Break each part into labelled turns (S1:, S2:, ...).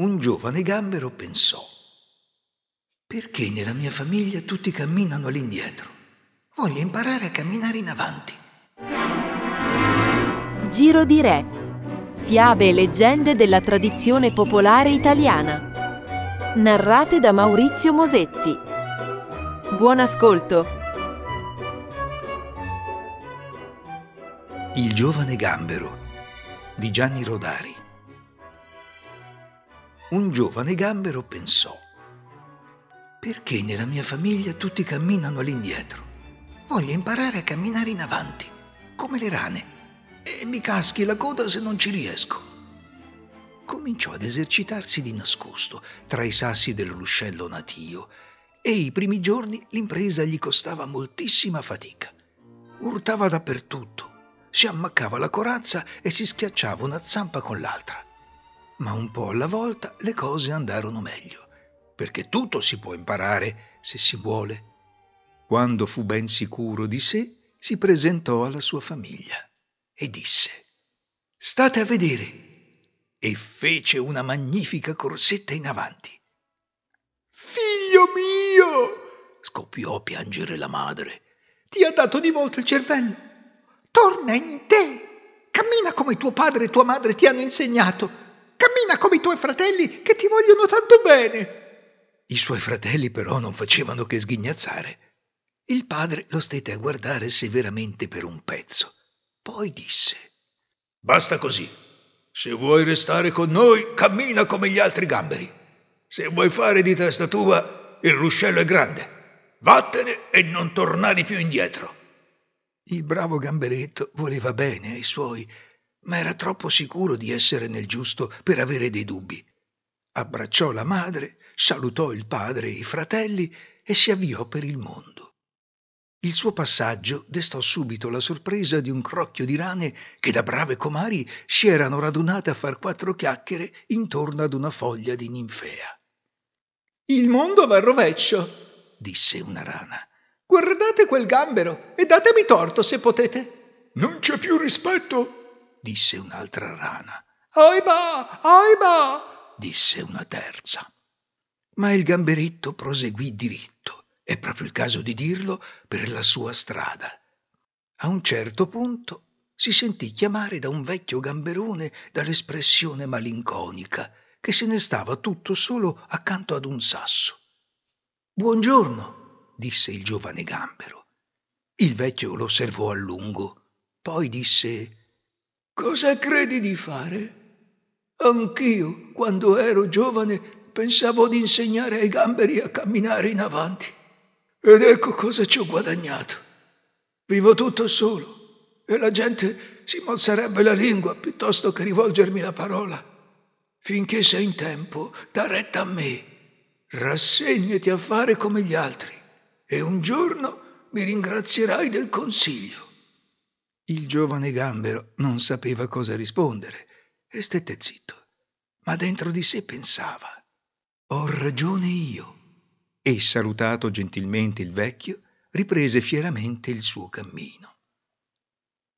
S1: Un giovane gambero pensò, perché nella mia famiglia tutti camminano all'indietro? Voglio imparare a camminare in avanti.
S2: Giro di Re. Fiabe e leggende della tradizione popolare italiana. Narrate da Maurizio Mosetti. Buon ascolto.
S1: Il giovane gambero di Gianni Rodari. Un giovane gambero pensò, perché nella mia famiglia tutti camminano all'indietro? Voglio imparare a camminare in avanti, come le rane, e mi caschi la coda se non ci riesco. Cominciò ad esercitarsi di nascosto tra i sassi del ruscello natio e i primi giorni l'impresa gli costava moltissima fatica. Urtava dappertutto, si ammaccava la corazza e si schiacciava una zampa con l'altra ma un po' alla volta le cose andarono meglio, perché tutto si può imparare se si vuole. Quando fu ben sicuro di sé, si presentò alla sua famiglia e disse State a vedere! e fece una magnifica corsetta in avanti. Figlio mio! scoppiò a piangere la madre. Ti ha dato di volta il cervello. Torna in te! Cammina come tuo padre e tua madre ti hanno insegnato Cammina come i tuoi fratelli che ti vogliono tanto bene. I suoi fratelli però non facevano che sghignazzare. Il padre lo stette a guardare severamente per un pezzo. Poi disse: Basta così. Se vuoi restare con noi, cammina come gli altri gamberi. Se vuoi fare di testa tua, il ruscello è grande. Vattene e non tornare più indietro. Il bravo gamberetto voleva bene ai suoi ma era troppo sicuro di essere nel giusto per avere dei dubbi. Abbracciò la madre, salutò il padre e i fratelli e si avviò per il mondo. Il suo passaggio destò subito la sorpresa di un crocchio di rane che da brave comari si erano radunate a far quattro chiacchiere intorno ad una foglia di ninfea. Il mondo va al rovescio, disse una rana. Guardate quel gambero e datemi torto se potete. Non c'è più rispetto, disse un'altra rana. Ahimà, ahimà, disse una terza. Ma il gamberetto proseguì diritto, è proprio il caso di dirlo, per la sua strada. A un certo punto si sentì chiamare da un vecchio gamberone dall'espressione malinconica, che se ne stava tutto solo accanto ad un sasso. Buongiorno, disse il giovane gambero. Il vecchio lo osservò a lungo, poi disse Cosa credi di fare? Anch'io, quando ero giovane, pensavo di insegnare ai gamberi a camminare in avanti. Ed ecco cosa ci ho guadagnato. Vivo tutto solo e la gente si mozzerebbe la lingua piuttosto che rivolgermi la parola. Finché sei in tempo, da retta a me. Rassegnati a fare come gli altri e un giorno mi ringrazierai del consiglio. Il giovane gambero non sapeva cosa rispondere e stette zitto, ma dentro di sé pensava, ho ragione io. E salutato gentilmente il vecchio, riprese fieramente il suo cammino.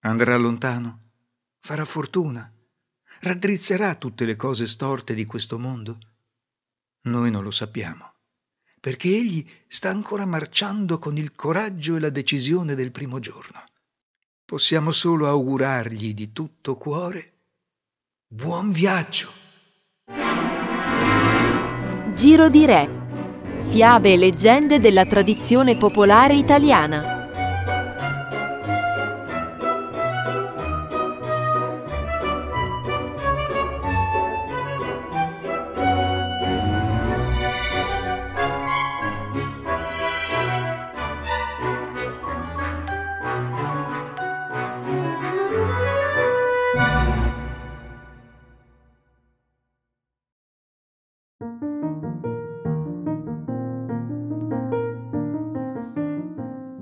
S1: Andrà lontano, farà fortuna, raddrizzerà tutte le cose storte di questo mondo? Noi non lo sappiamo, perché egli sta ancora marciando con il coraggio e la decisione del primo giorno. Possiamo solo augurargli di tutto cuore buon viaggio.
S2: Giro di Re. Fiabe e leggende della tradizione popolare italiana.